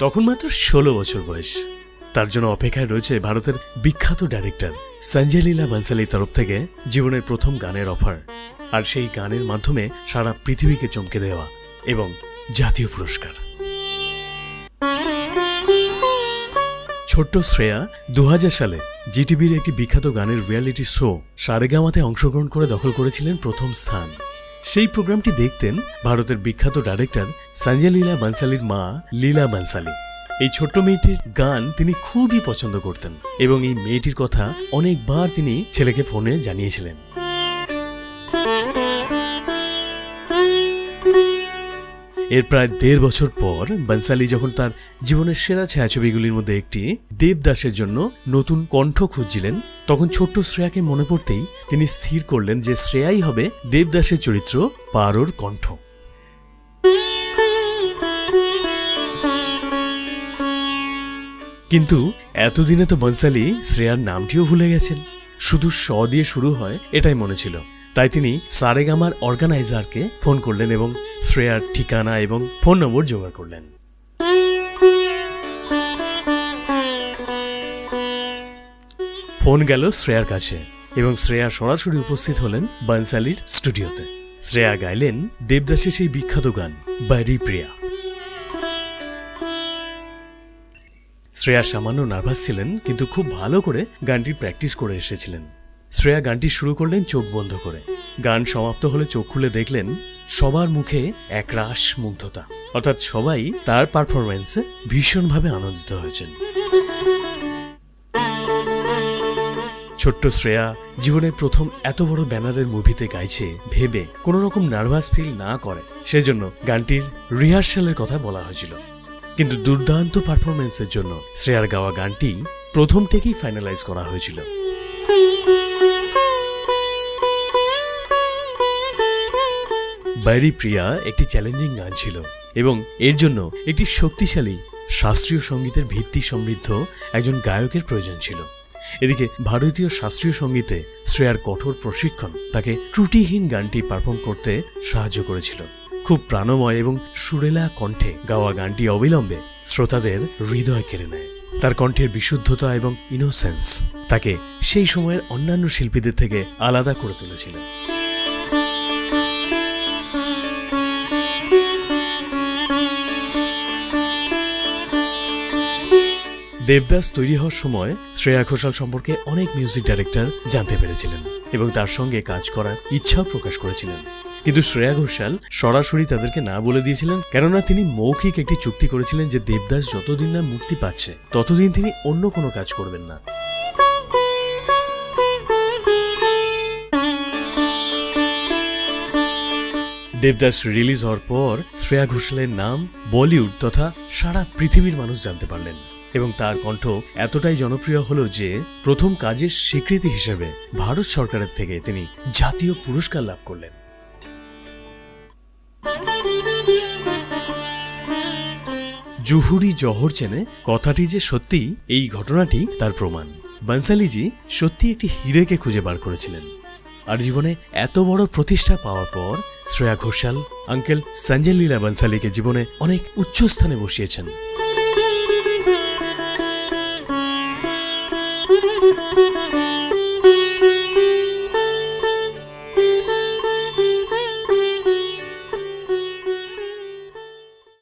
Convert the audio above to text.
তখন মাত্র ষোলো বছর বয়স। তার জন্য অপেক্ষায় রয়েছে ভারতের বিখ্যাত ডাইরেক্টর, সঞ্জয় লীলা বানসালির তরফ থেকে জীবনের প্রথম গানের অফার। আর সেই গানের মাধ্যমে সারা পৃথিবীকে চমকে দেওয়া এবং জাতীয় পুরস্কার। ছোট্ট শ্রেয়া দু হাজার সালে জিটিভির একটি বিখ্যাত গানের রিয়ালিটি শো সারেগামাতে অংশগ্রহণ করে দখল করেছিলেন প্রথম স্থান। সেই প্রোগ্রামটি দেখতেন ভারতের বিখ্যাত ডাইরেক্টর সঞ্জয় লীলা বানসালির মা লীলা বানসালি। এই ছোট্ট মেয়েটির গান তিনি খুবই পছন্দ করতেন এবং এই মেয়েটির কথা অনেকবার তিনি ছেলেকে ফোনে জানিয়েছিলেন। এর প্রায় দেড় বছর পর বনসালি যখন তার জীবনের সেরা ছায়াছবিগুলির মধ্যে একটি দেবদাসের জন্য নতুন কণ্ঠ খুঁজছিলেন, তখন ছোট্ট শ্রেয়াকে মনে পড়তেই তিনি স্থির করলেন যে শ্রেয়াই হবে দেবদাসের চরিত্র পারোর কণ্ঠ। কিন্তু এতদিনে তো বনসালি শ্রেয়ার নামটিও ভুলে গেছেন। শুধু স দিয়ে শুরু হয়, এটাই মনে ছিল। তাই তিনি সারেগামার অর্গানাইজারকে ফোন করলেন এবং শ্রেয়ার ঠিকানা এবং ফোন নম্বর জোগাড় করলেন। ফোন গেল শ্রেয়ার কাছে এবং শ্রেয়া সরাসরি উপস্থিত হলেন বানসালির স্টুডিওতে। শ্রেয়া গাইলেন দেবদাসের সেই বিখ্যাত গান বাইরি প্রিয়া শ্রেয়া সামান্য নার্ভাস ছিলেন, কিন্তু খুব ভালো করে গানটির প্র্যাকটিস করে এসেছিলেন। শ্রেয়া গানটি শুরু করলেন চোখ বন্ধ করে। গান সমাপ্ত হলে চোখ খুলে দেখলেন সবার মুখে এক রাস মুগ্ধতা। অর্থাৎ সবাই তার পারফরমেন্সে ভীষণভাবে আনন্দিত হয়েছেন। ছোট্ট শ্রেয়া জীবনের প্রথম এত বড় ব্যানারের মুভিতে গাইছে ভেবে কোনো রকম নার্ভাস ফিল না করে। সেজন্য গানটির রিহার্সালের কথা বলা হয়েছিল। কিন্তু দুর্দান্ত পারফরমেন্সের জন্য শ্রেয়ার গাওয়া গানটি প্রথম থেকেই ফাইনালাইজ করা হয়েছিল। বাইরি প্রিয়া একটি চ্যালেঞ্জিং গান ছিল এবং এর জন্য একটি শক্তিশালী শাস্ত্রীয় সঙ্গীতের ভিত্তি সমৃদ্ধ একজন গায়কের প্রয়োজন ছিল। এদিকে ভারতীয় শাস্ত্রীয় সঙ্গীতে শ্রেয়ার কঠোর প্রশিক্ষণ তাকে ত্রুটিহীন গানটি পারফর্ম করতে সাহায্য করেছিল। খুব প্রাণময় এবং সুরেলা কণ্ঠে গাওয়া গানটি অবিলম্বে শ্রোতাদের হৃদয় কেড়ে নেয়। তার কণ্ঠের বিশুদ্ধতা এবং ইনোসেন্স তাকে সেই সময়ের অন্যান্য শিল্পীদের থেকে আলাদা করে তুলেছিল। দেবদাস তৈরি হওয়ার সময় শ্রেয়া ঘোষাল সম্পর্কে অনেক মিউজিক ডাইরেক্টর জানতে পেরেছিলেন এবং তার সঙ্গে কাজ করার ইচ্ছাও প্রকাশ করেছিলেন। কিন্তু শ্রেয়া ঘোষাল সরাসরি তাদেরকে না বলে দিয়েছিলেন, কেননা তিনি মৌখিক একটি চুক্তি করেছিলেন যে দেবদাস যতদিন না মুক্তি পাচ্ছে, ততদিন তিনি অন্য কোনো কাজ করবেন না। দেবদাস রিলিজ হওয়ার পর শ্রেয়া ঘোষালের নাম বলিউড তথা সারা পৃথিবীর মানুষ জানতে পারলেন। এবং তার কণ্ঠ এতটাই জনপ্রিয় হলো যে প্রথম কাজের স্বীকৃতি হিসেবে ভারত সরকারের থেকে তিনি জাতীয় পুরস্কার লাভ করলেন। জুহুরি জহর চেনে কথাটি যে সত্যি, এই ঘটনাটি তার প্রমাণ। বানসালিজি সত্যি একটি হিরেকে খুঁজে বার করেছিলেন। আর জীবনে এত বড় প্রতিষ্ঠা পাওয়ার পর শ্রেয়া ঘোষাল, আঙ্কেল সঞ্জয় লীলা বানসালিকে জীবনে অনেক উচ্চ স্থানে বসিয়েছেন। Música